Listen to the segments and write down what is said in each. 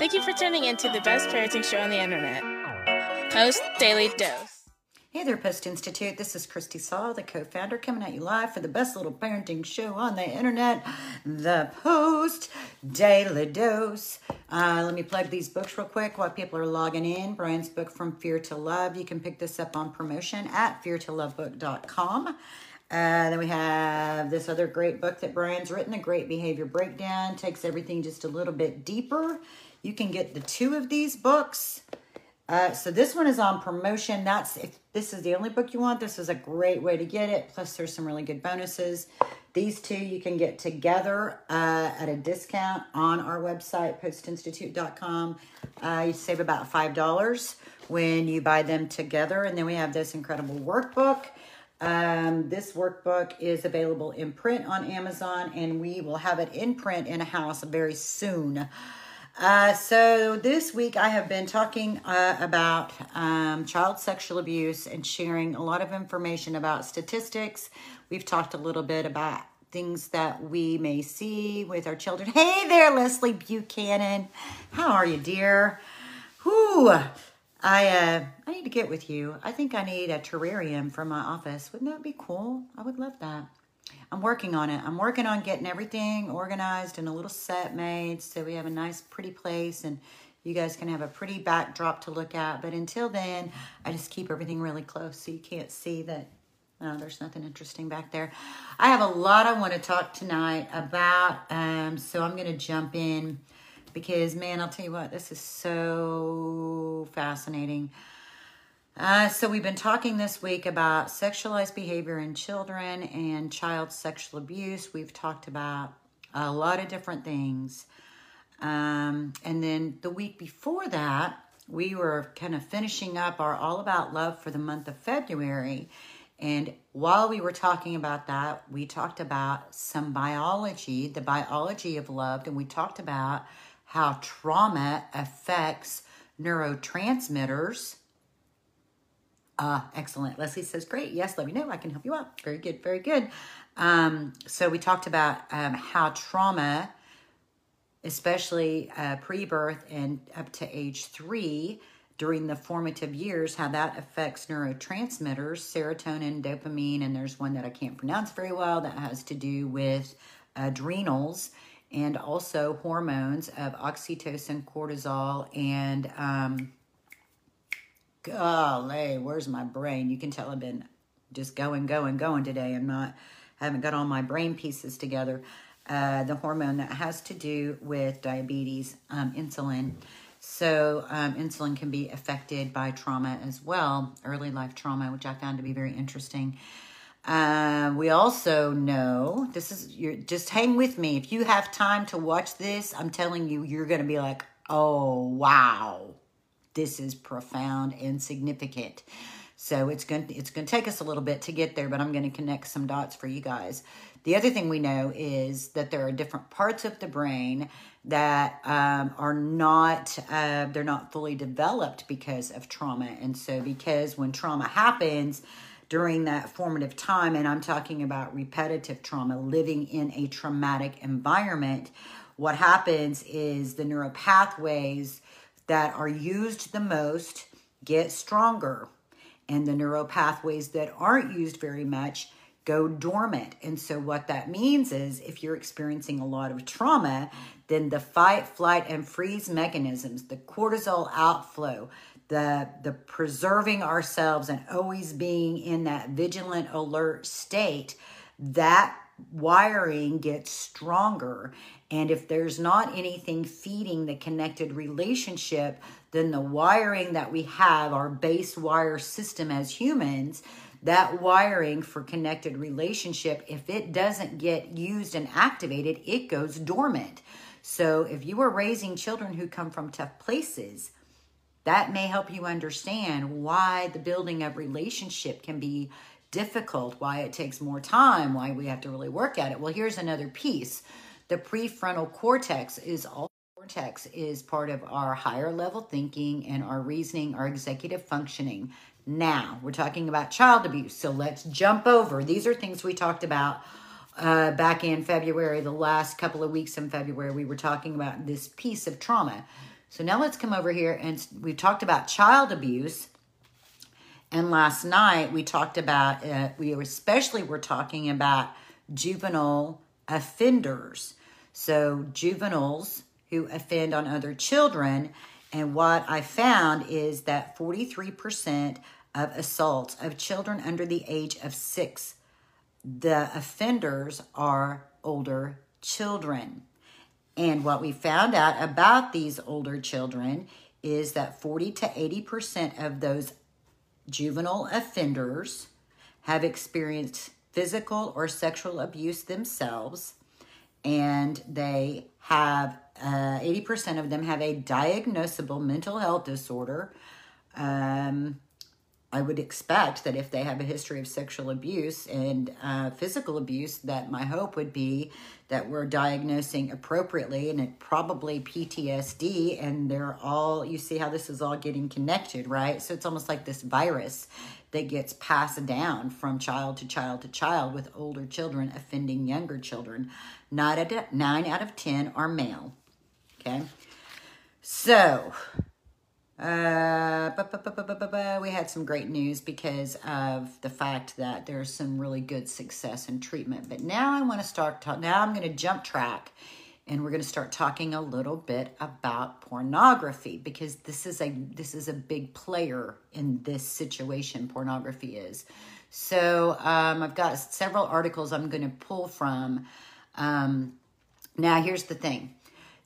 Thank you for tuning in to the best parenting show on the internet, Post Daily Dose. Hey there, Post Institute. This is Christy Saul, the co founder, coming at you live for the best little parenting show on the internet, The Post Daily Dose. Uh, let me plug these books real quick while people are logging in. Bryan's book, From Fear to Love. You can pick this up on promotion at feartolovebook.com. Uh, then we have this other great book that Bryan's written, The Great Behavior Breakdown. Takes everything just a little bit deeper. You can get the two of these books. Uh, so this one is on promotion. That's if this is the only book you want. This is a great way to get it. Plus, there's some really good bonuses. These two you can get together uh, at a discount on our website, postinstitute.com. Uh, you save about five dollars when you buy them together, and then we have this incredible workbook. Um, this workbook is available in print on Amazon, and we will have it in print in a house very soon. Uh, so this week I have been talking uh, about um, child sexual abuse and sharing a lot of information about statistics. We've talked a little bit about things that we may see with our children. Hey there, Leslie Buchanan. How are you, dear? Whew. I uh, I need to get with you. I think I need a terrarium for my office. Wouldn't that be cool? I would love that. I'm working on it. I'm working on getting everything organized and a little set made so we have a nice, pretty place and you guys can have a pretty backdrop to look at. But until then, I just keep everything really close so you can't see that oh, there's nothing interesting back there. I have a lot I want to talk tonight about, um, so I'm going to jump in because, man, I'll tell you what, this is so fascinating. Uh, so we've been talking this week about sexualized behavior in children and child sexual abuse. We've talked about a lot of different things. Um, and then the week before that, we were kind of finishing up our All About Love for the month of February. And while we were talking about that, we talked about some biology, the biology of love, and we talked about how trauma affects neurotransmitters uh, excellent. Leslie says, great. Yes, let me know. I can help you out. Very good. Very good. Um, so we talked about um, how trauma, especially uh, pre-birth and up to age three, during the formative years, how that affects neurotransmitters, serotonin, dopamine, and there's one that I can't pronounce very well that has to do with adrenals and also hormones of oxytocin, cortisol, and um, golly, where's my brain? You can tell I've been just going, going, going today. I'm not, haven't got all my brain pieces together. Uh, the hormone that has to do with diabetes, um, insulin. So, um, insulin can be affected by trauma as well, early life trauma, which I found to be very interesting. Uh, we also know this is you're just hang with me. If you have time to watch this, I'm telling you, you're going to be like, oh wow, this is profound and significant. So it's going to, it's going to take us a little bit to get there, but I'm going to connect some dots for you guys. The other thing we know is that there are different parts of the brain that um, are not uh, they're not fully developed because of trauma, and so because when trauma happens during that formative time, and I'm talking about repetitive trauma, living in a traumatic environment, what happens is the neural pathways that are used the most get stronger, and the neural pathways that aren't used very much go dormant. And so, what that means is if you're experiencing a lot of trauma, then the fight, flight, and freeze mechanisms, the cortisol outflow, the, the preserving ourselves and always being in that vigilant, alert state, that wiring gets stronger and if there's not anything feeding the connected relationship, then the wiring that we have, our base wire system as humans, that wiring for connected relationship, if it doesn't get used and activated, it goes dormant. So if you are raising children who come from tough places, that may help you understand why the building of relationship can be difficult, why it takes more time, why we have to really work at it. Well, here's another piece the prefrontal cortex is all cortex is part of our higher level thinking and our reasoning, our executive functioning. Now, we're talking about child abuse. So let's jump over. These are things we talked about uh, back in February, the last couple of weeks in February. We were talking about this piece of trauma. So now let's come over here and we talked about child abuse. And last night we talked about, uh, we especially were talking about juvenile offenders. So juveniles who offend on other children. And what I found is that 43% of assaults of children under the age of six, the offenders are older children. And what we found out about these older children is that 40 to 80% of those juvenile offenders have experienced physical or sexual abuse themselves, and they have uh, 80% of them have a diagnosable mental health disorder. Um, I would expect that if they have a history of sexual abuse and uh, physical abuse, that my hope would be that we're diagnosing appropriately and it probably PTSD. And they're all, you see how this is all getting connected, right? So it's almost like this virus that gets passed down from child to child to child with older children offending younger children. Out of, nine out of 10 are male. Okay. So uh, we had some great news because of the fact that there's some really good success in treatment. But now I want to start. Talk, now I'm going to jump track, and we're going to start talking a little bit about pornography because this is a this is a big player in this situation. Pornography is. So um, I've got several articles I'm going to pull from. Um, now here's the thing.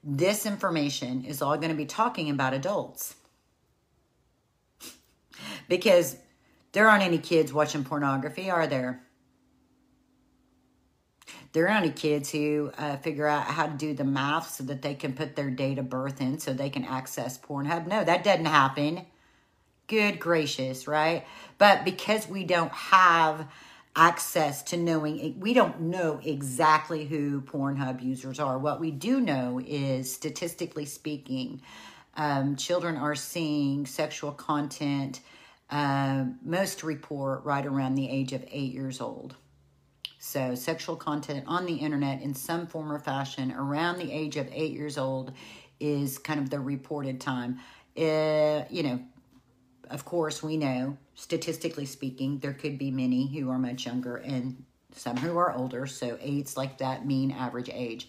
This information is all going to be talking about adults because there aren't any kids watching pornography, are there? There aren't any kids who uh, figure out how to do the math so that they can put their date of birth in so they can access Pornhub. No, that doesn't happen. Good gracious, right? But because we don't have access to knowing, we don't know exactly who Pornhub users are. What we do know is, statistically speaking, um, children are seeing sexual content uh, most report right around the age of eight years old. So, sexual content on the internet in some form or fashion around the age of eight years old is kind of the reported time. Uh, you know, of course, we know, statistically speaking, there could be many who are much younger and some who are older. So, eight's like that mean average age.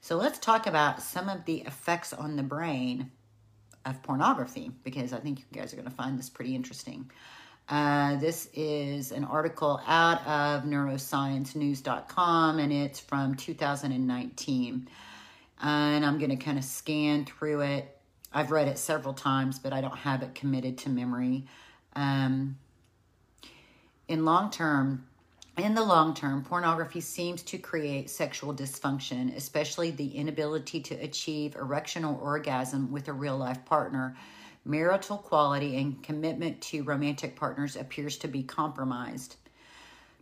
So, let's talk about some of the effects on the brain of pornography because I think you guys are going to find this pretty interesting. Uh, this is an article out of neurosciencenews.com and it's from 2019. and I'm going to kind of scan through it. I've read it several times, but I don't have it committed to memory. Um, in long term, in the long term, pornography seems to create sexual dysfunction, especially the inability to achieve erection or orgasm with a real life partner. Marital quality and commitment to romantic partners appears to be compromised.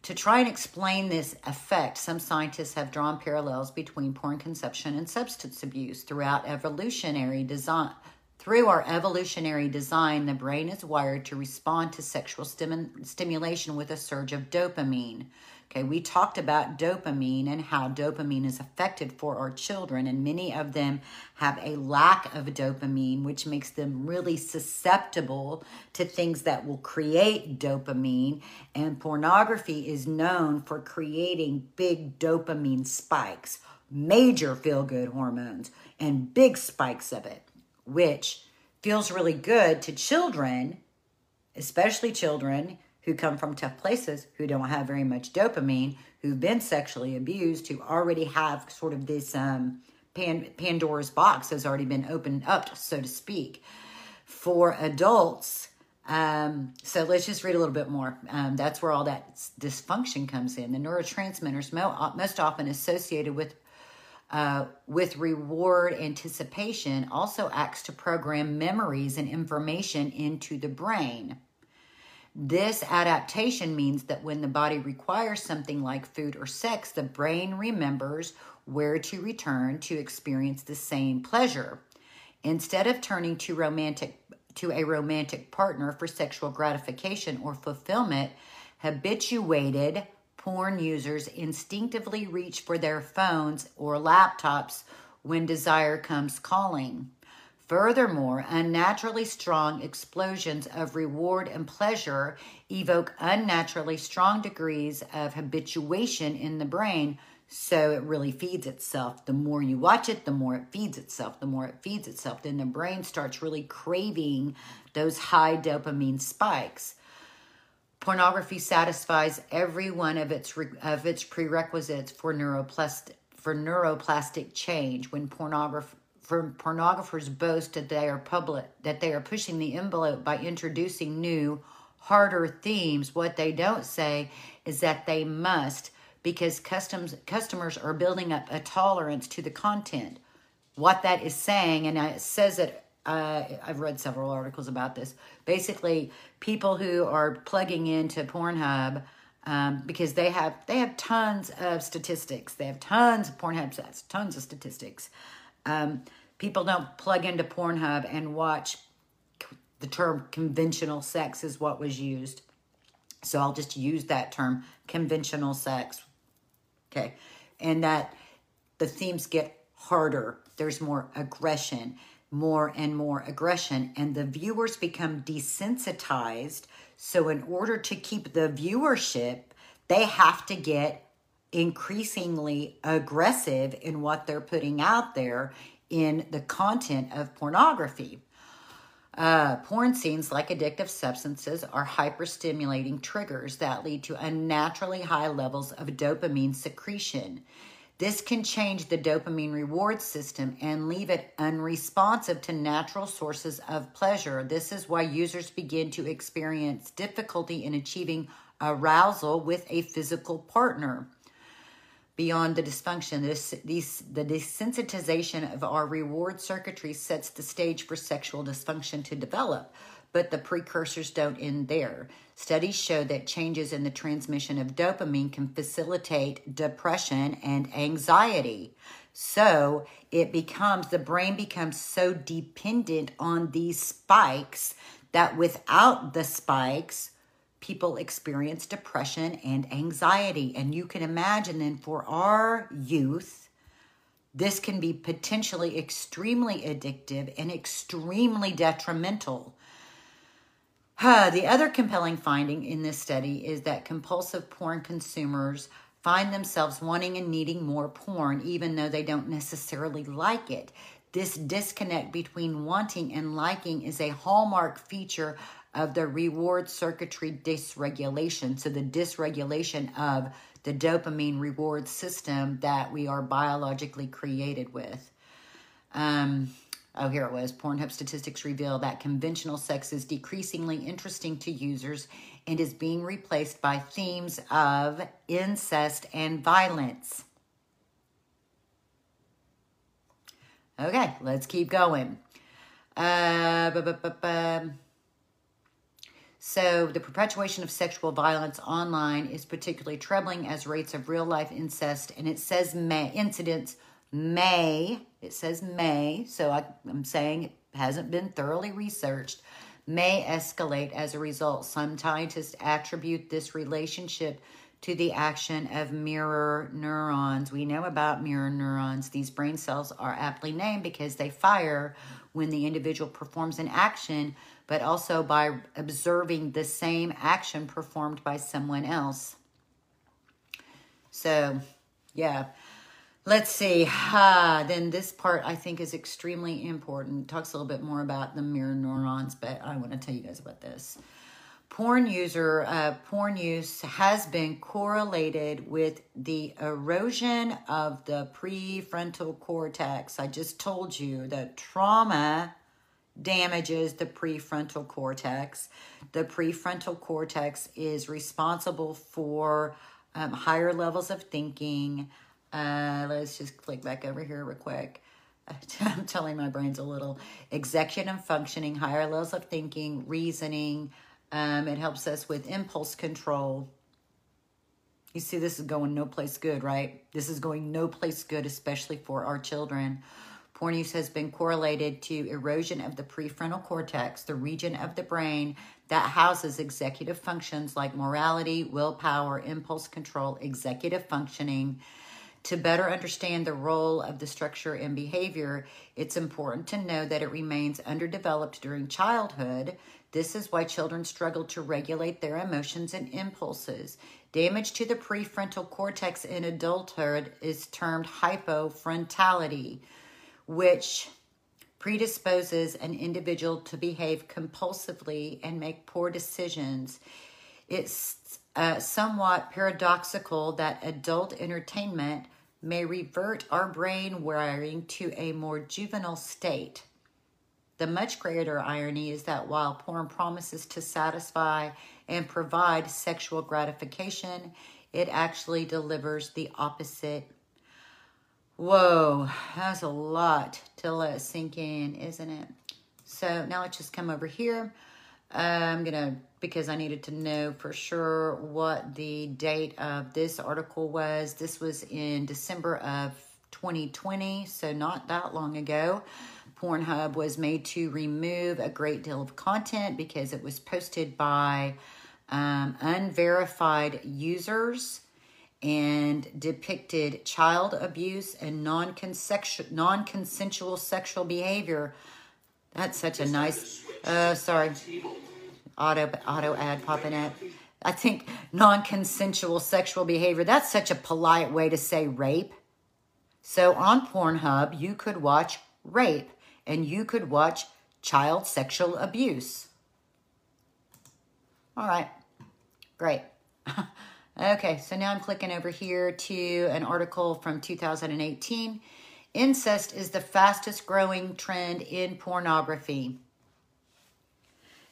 To try and explain this effect, some scientists have drawn parallels between porn consumption and substance abuse throughout evolutionary design. Through our evolutionary design, the brain is wired to respond to sexual stim- stimulation with a surge of dopamine. Okay, we talked about dopamine and how dopamine is affected for our children, and many of them have a lack of dopamine, which makes them really susceptible to things that will create dopamine. And pornography is known for creating big dopamine spikes, major feel good hormones, and big spikes of it which feels really good to children, especially children who come from tough places, who don't have very much dopamine, who've been sexually abused, who already have sort of this um, Pan- Pandora's box has already been opened up, so to speak. For adults, um, so let's just read a little bit more. Um, that's where all that dysfunction comes in. The neurotransmitters most often associated with uh, with reward anticipation also acts to program memories and information into the brain. This adaptation means that when the body requires something like food or sex, the brain remembers where to return to experience the same pleasure. Instead of turning to romantic to a romantic partner for sexual gratification or fulfillment, habituated porn users instinctively reach for their phones or laptops when desire comes calling. Furthermore, unnaturally strong explosions of reward and pleasure evoke unnaturally strong degrees of habituation in the brain, so it really feeds itself. The more you watch it, the more it feeds itself. The more it feeds itself, then the brain starts really craving those high dopamine spikes. Pornography satisfies every one of its of its prerequisites for neuroplastic for neuroplastic change. When for pornographers boast that they are public that they are pushing the envelope by introducing new harder themes what they don't say is that they must because customs customers are building up a tolerance to the content what that is saying and it says it uh, i've read several articles about this basically people who are plugging into pornhub um, because they have they have tons of statistics they have tons of pornhub sets tons of statistics um, people don't plug into Pornhub and watch the term conventional sex is what was used. So I'll just use that term conventional sex. Okay. And that the themes get harder. There's more aggression, more and more aggression, and the viewers become desensitized. So, in order to keep the viewership, they have to get increasingly aggressive in what they're putting out there in the content of pornography. Uh, porn scenes, like addictive substances, are hyperstimulating triggers that lead to unnaturally high levels of dopamine secretion. This can change the dopamine reward system and leave it unresponsive to natural sources of pleasure. This is why users begin to experience difficulty in achieving arousal with a physical partner beyond the dysfunction. This, these, the desensitization of our reward circuitry sets the stage for sexual dysfunction to develop, but the precursors don't end there. Studies show that changes in the transmission of dopamine can facilitate depression and anxiety. So it becomes, the brain becomes so dependent on these spikes that without the spikes, people experience depression and anxiety. And you can imagine then for our youth, this can be potentially extremely addictive and extremely detrimental. Uh, the other compelling finding in this study is that compulsive porn consumers find themselves wanting and needing more porn, even though they don't necessarily like it. This disconnect between wanting and liking is a hallmark feature of the reward circuitry dysregulation. So, the dysregulation of the dopamine reward system that we are biologically created with. Um, oh, here it was. Pornhub statistics reveal that conventional sex is decreasingly interesting to users and is being replaced by themes of incest and violence. Okay, let's keep going. Uh, so, the perpetuation of sexual violence online is particularly troubling as rates of real life incest, and it says may, incidents may, it says may, so I, I'm saying it hasn't been thoroughly researched, may escalate as a result. Some scientists attribute this relationship to the action of mirror neurons. We know about mirror neurons. These brain cells are aptly named because they fire when the individual performs an action but also by observing the same action performed by someone else. So, yeah. Let's see. Uh, then this part I think is extremely important. Talks a little bit more about the mirror neurons, but I want to tell you guys about this. Porn user, uh, porn use has been correlated with the erosion of the prefrontal cortex. I just told you that trauma damages the prefrontal cortex. The prefrontal cortex is responsible for um, higher levels of thinking. Uh, let's just click back over here real quick. I'm telling my brain's a little executive functioning, higher levels of thinking, reasoning. Um, it helps us with impulse control. You see, this is going no place good, right? This is going no place good, especially for our children. Porn use has been correlated to erosion of the prefrontal cortex, the region of the brain that houses executive functions like morality, willpower, impulse control, executive functioning. To better understand the role of the structure in behavior, it's important to know that it remains underdeveloped during childhood. This is why children struggle to regulate their emotions and impulses. Damage to the prefrontal cortex in adulthood is termed hypofrontality, which predisposes an individual to behave compulsively and make poor decisions. It's uh, somewhat paradoxical that adult entertainment may revert our brain wiring to a more juvenile state. The much greater irony is that while porn promises to satisfy and provide sexual gratification, it actually delivers the opposite. Whoa, that's a lot to let sink in, isn't it? So now let's just come over here. I'm going to, because I needed to know for sure what the date of this article was. This was in December of 2020, so not that long ago. Pornhub was made to remove a great deal of content because it was posted by um, unverified users and depicted child abuse and non-consensual sexual behavior. That's such a nice, uh, sorry, auto auto ad popping up. I think non-consensual sexual behavior. That's such a polite way to say rape. So on Pornhub, you could watch rape and you could watch child sexual abuse. All right, great. okay, so now I'm clicking over here to an article from 2018. Incest is the fastest growing trend in pornography.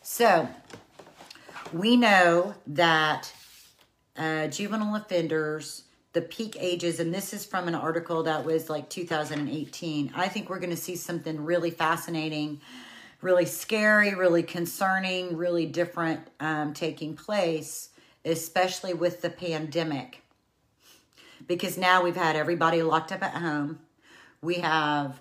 So, we know that uh, juvenile offenders the peak ages, and this is from an article that was like 2018. I think we're going to see something really fascinating, really scary, really concerning, really different um, taking place, especially with the pandemic. Because now we've had everybody locked up at home. We have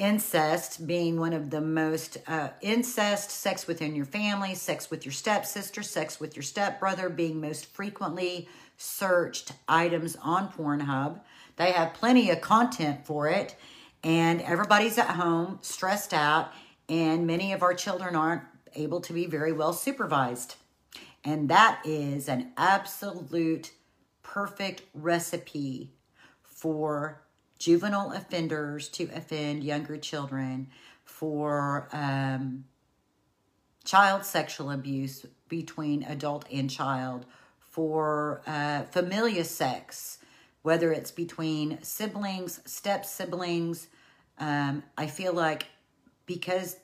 incest being one of the most uh, incest, sex within your family, sex with your stepsister, sex with your stepbrother being most frequently searched items on Pornhub. They have plenty of content for it, and everybody's at home, stressed out, and many of our children aren't able to be very well supervised. And that is an absolute perfect recipe for juvenile offenders to offend younger children, for um, child sexual abuse between adult and child, for uh, familiar sex, whether it's between siblings, step siblings. Um, I feel like because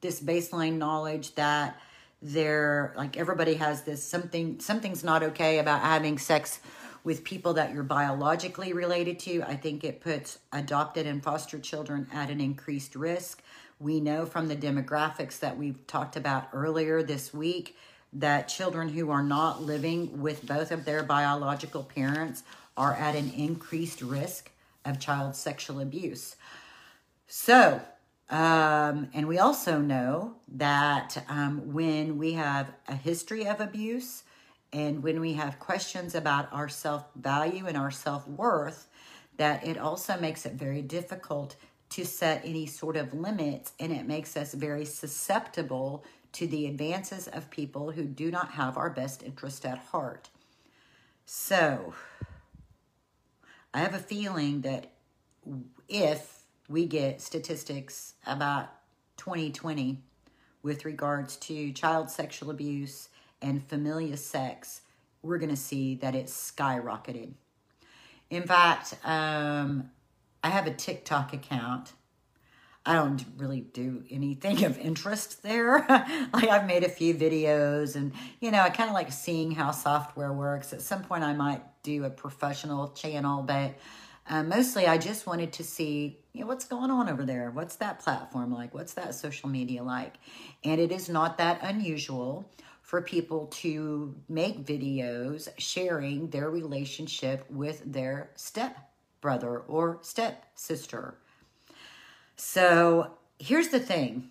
this baseline knowledge that they're like everybody has this something something's not okay about having sex with people that you're biologically related to i think it puts adopted and foster children at an increased risk we know from the demographics that we've talked about earlier this week that children who are not living with both of their biological parents are at an increased risk of child sexual abuse. So, um, and we also know that um, when we have a history of abuse and when we have questions about our self value and our self worth, that it also makes it very difficult to set any sort of limits and it makes us very susceptible to the advances of people who do not have our best interest at heart. So, I have a feeling that if we get statistics about 2020 with regards to child sexual abuse and familial sex, we're going to see that it's skyrocketed. In fact, um, I have a TikTok account I don't really do anything of interest there. like I've made a few videos and you know, I kind of like seeing how software works. At some point I might do a professional channel, but uh, mostly I just wanted to see, you know, what's going on over there? What's that platform like? What's that social media like? And it is not that unusual for people to make videos sharing their relationship with their step brother or step sister so here's the thing.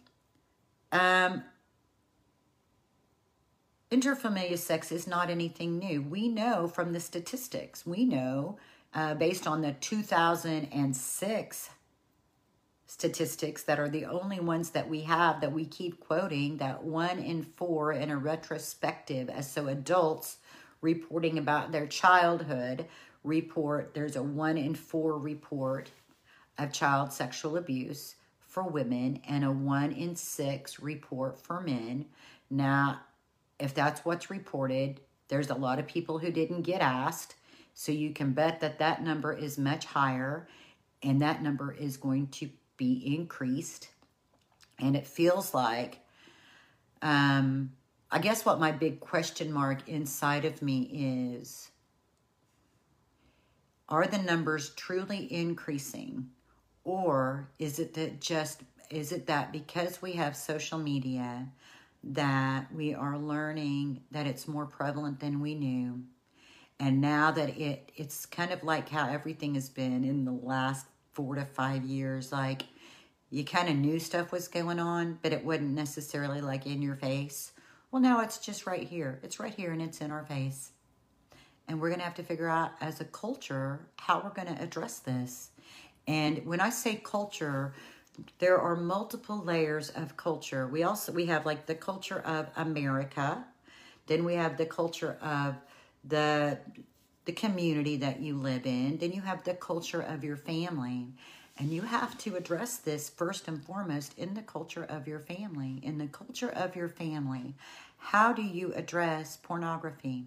Um, sex is not anything new. We know from the statistics, we know uh, based on the 2006 statistics that are the only ones that we have that we keep quoting that one in four in a retrospective as so adults reporting about their childhood report there's a one in four report of child sexual abuse for women and a one in six report for men. Now if that's what's reported there's a lot of people who didn't get asked so you can bet that that number is much higher and that number is going to be increased. And it feels like, um, I guess what my big question mark inside of me is are the numbers truly increasing? Or is it that just, is it that because we have social media, that we are learning that it's more prevalent than we knew? And now that it, it's kind of like how everything has been in the last four to five years, like you kind of knew stuff was going on, but it wasn't necessarily like in your face. Well, now it's just right here. It's right here and it's in our face. And we're going to have to figure out as a culture how we're going to address this. And when I say culture, there are multiple layers of culture. We also we have like the culture of America, then we have the culture of the the community that you live in, then you have the culture of your family. And you have to address this first and foremost in the culture of your family. In the culture of your family, how do you address pornography?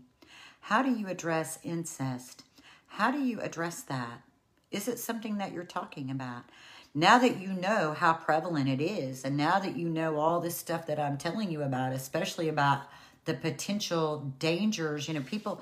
How do you address incest? How do you address that? Is it something that you're talking about? Now that you know how prevalent it is, and now that you know all this stuff that I'm telling you about, especially about the potential dangers, you know, people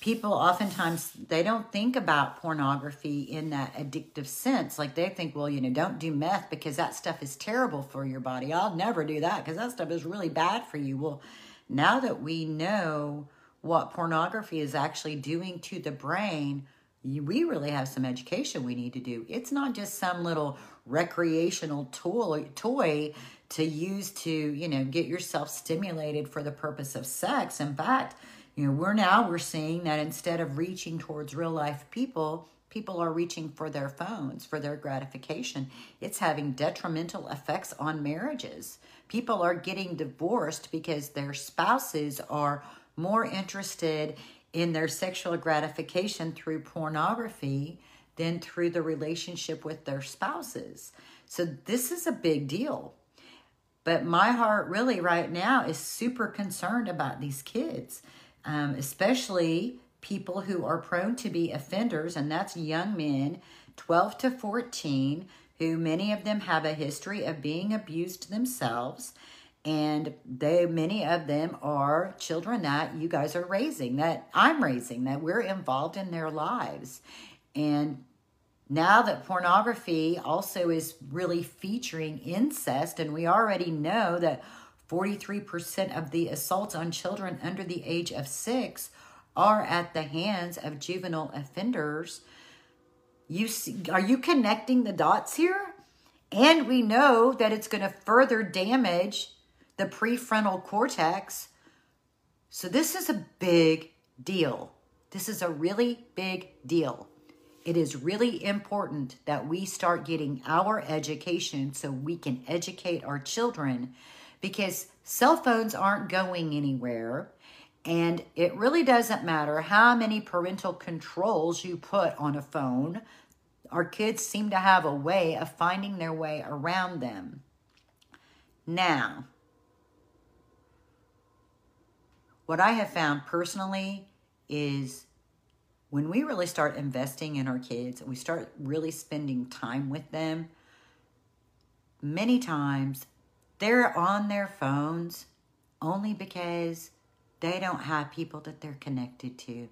people oftentimes they don't think about pornography in that addictive sense. Like they think well you know don't do meth because that stuff is terrible for your body. I'll never do that because that stuff is really bad for you. Well now that we know what pornography is actually doing to the brain we really have some education we need to do. It's not just some little recreational tool toy to use to you know get yourself stimulated for the purpose of sex in fact you know, we're now we're seeing that instead of reaching towards real life people, people are reaching for their phones for their gratification. It's having detrimental effects on marriages. People are getting divorced because their spouses are more interested in their sexual gratification through pornography than through the relationship with their spouses. So this is a big deal. But my heart really right now is super concerned about these kids um, especially people who are prone to be offenders, and that's young men 12 to 14, who many of them have a history of being abused themselves. And they, many of them are children that you guys are raising, that I'm raising, that we're involved in their lives. And now that pornography also is really featuring incest, and we already know that 43% of the assaults on children under the age of six are at the hands of juvenile offenders. You see, are you connecting the dots here? And we know that it's going to further damage the prefrontal cortex. So this is a big deal. This is a really big deal. It is really important that we start getting our education so we can educate our children because cell phones aren't going anywhere. And it really doesn't matter how many parental controls you put on a phone. Our kids seem to have a way of finding their way around them. Now, what I have found personally is when we really start investing in our kids and we start really spending time with them, many times they're on their phones only because they don't have people that they're connected to.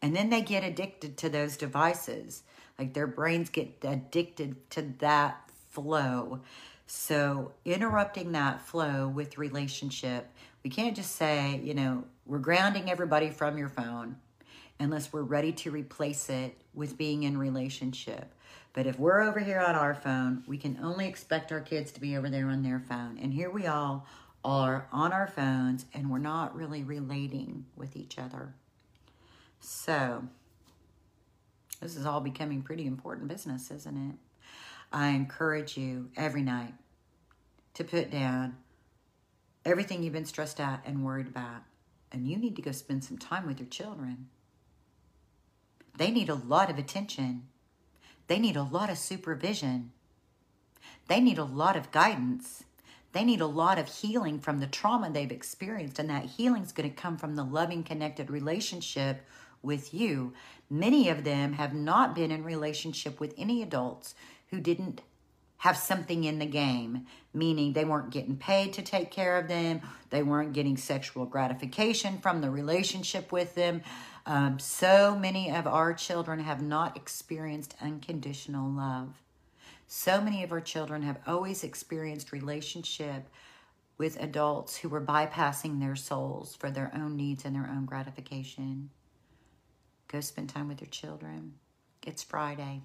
And then they get addicted to those devices. Like their brains get addicted to that flow. So, interrupting that flow with relationship, we can't just say, you know, we're grounding everybody from your phone unless we're ready to replace it with being in relationship. But if we're over here on our phone, we can only expect our kids to be over there on their phone. And here we all are on our phones and we're not really relating with each other. So, This is all becoming pretty important business, isn't it? I encourage you every night to put down everything you've been stressed out and worried about. And you need to go spend some time with your children. They need a lot of attention. They need a lot of supervision. They need a lot of guidance. They need a lot of healing from the trauma they've experienced. And that healing is going to come from the loving, connected relationship with you. Many of them have not been in relationship with any adults who didn't have something in the game, meaning they weren't getting paid to take care of them, they weren't getting sexual gratification from the relationship with them. Um, so many of our children have not experienced unconditional love. So many of our children have always experienced relationship with adults who were bypassing their souls for their own needs and their own gratification. Go spend time with your children. It's Friday.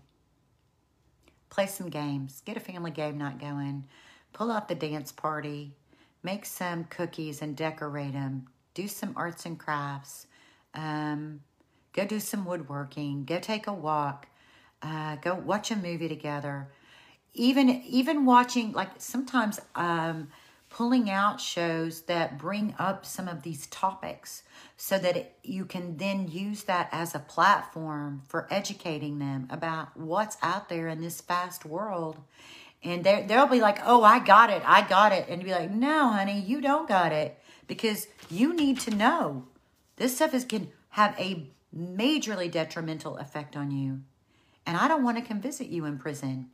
Play some games. Get a family game night going. Pull out the dance party. Make some cookies and decorate them. Do some arts and crafts. Um, go do some woodworking. Go take a walk. Uh, go watch a movie together. Even even watching like sometimes um, pulling out shows that bring up some of these topics so that it, you can then use that as a platform for educating them about what's out there in this fast world. And they'll be like, oh, I got it. I got it. And be like, no, honey, you don't got it because you need to know this stuff is can have a majorly detrimental effect on you. And I don't want to come visit you in prison.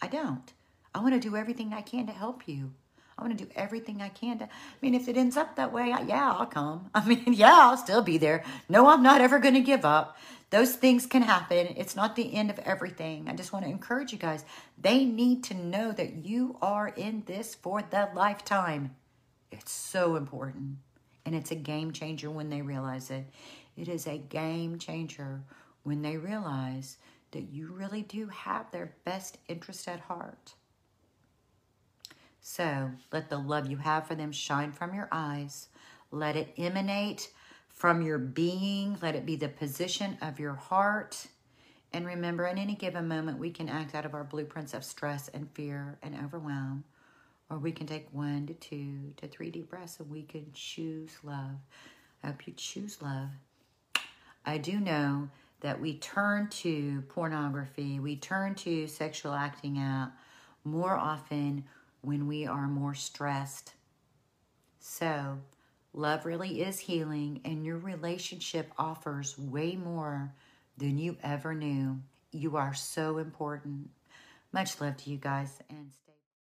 I don't. I want to do everything I can to help you. I want to do everything I can to. I mean, if it ends up that way, I, yeah, I'll come. I mean, yeah, I'll still be there. No, I'm not ever going to give up. Those things can happen. It's not the end of everything. I just want to encourage you guys. They need to know that you are in this for the lifetime. It's so important. And it's a game changer when they realize it. It is a game changer when they realize that you really do have their best interest at heart. So let the love you have for them shine from your eyes. Let it emanate from your being. Let it be the position of your heart. And remember, in any given moment, we can act out of our blueprints of stress and fear and overwhelm. Or we can take one to two to three deep breaths and we can choose love. I hope you choose love. I do know that we turn to pornography, we turn to sexual acting out more often when we are more stressed. So, love really is healing, and your relationship offers way more than you ever knew. You are so important. Much love to you guys, and stay.